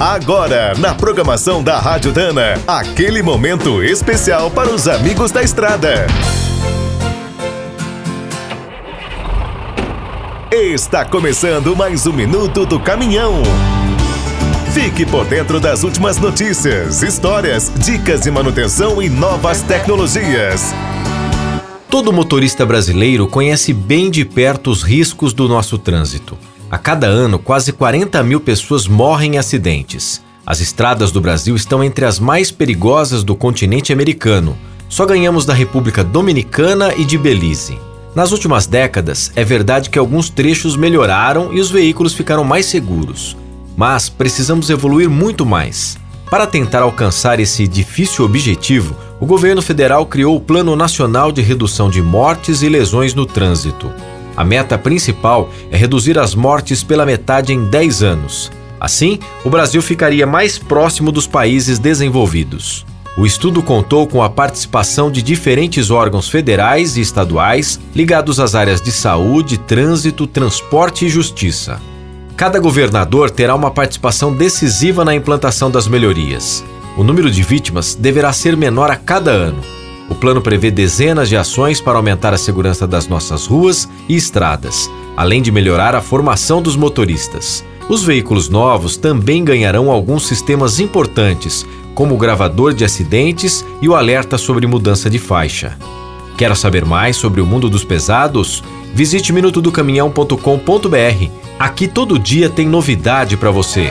Agora, na programação da Rádio Dana, aquele momento especial para os amigos da estrada. Está começando mais um minuto do caminhão. Fique por dentro das últimas notícias, histórias, dicas de manutenção e novas tecnologias. Todo motorista brasileiro conhece bem de perto os riscos do nosso trânsito. A cada ano, quase 40 mil pessoas morrem em acidentes. As estradas do Brasil estão entre as mais perigosas do continente americano. Só ganhamos da República Dominicana e de Belize. Nas últimas décadas, é verdade que alguns trechos melhoraram e os veículos ficaram mais seguros. Mas precisamos evoluir muito mais. Para tentar alcançar esse difícil objetivo, o governo federal criou o Plano Nacional de Redução de Mortes e Lesões no Trânsito. A meta principal é reduzir as mortes pela metade em 10 anos. Assim, o Brasil ficaria mais próximo dos países desenvolvidos. O estudo contou com a participação de diferentes órgãos federais e estaduais ligados às áreas de saúde, trânsito, transporte e justiça. Cada governador terá uma participação decisiva na implantação das melhorias. O número de vítimas deverá ser menor a cada ano. O plano prevê dezenas de ações para aumentar a segurança das nossas ruas e estradas, além de melhorar a formação dos motoristas. Os veículos novos também ganharão alguns sistemas importantes, como o gravador de acidentes e o alerta sobre mudança de faixa. Quer saber mais sobre o mundo dos pesados? Visite minutodocaminhão.com.br. Aqui todo dia tem novidade para você.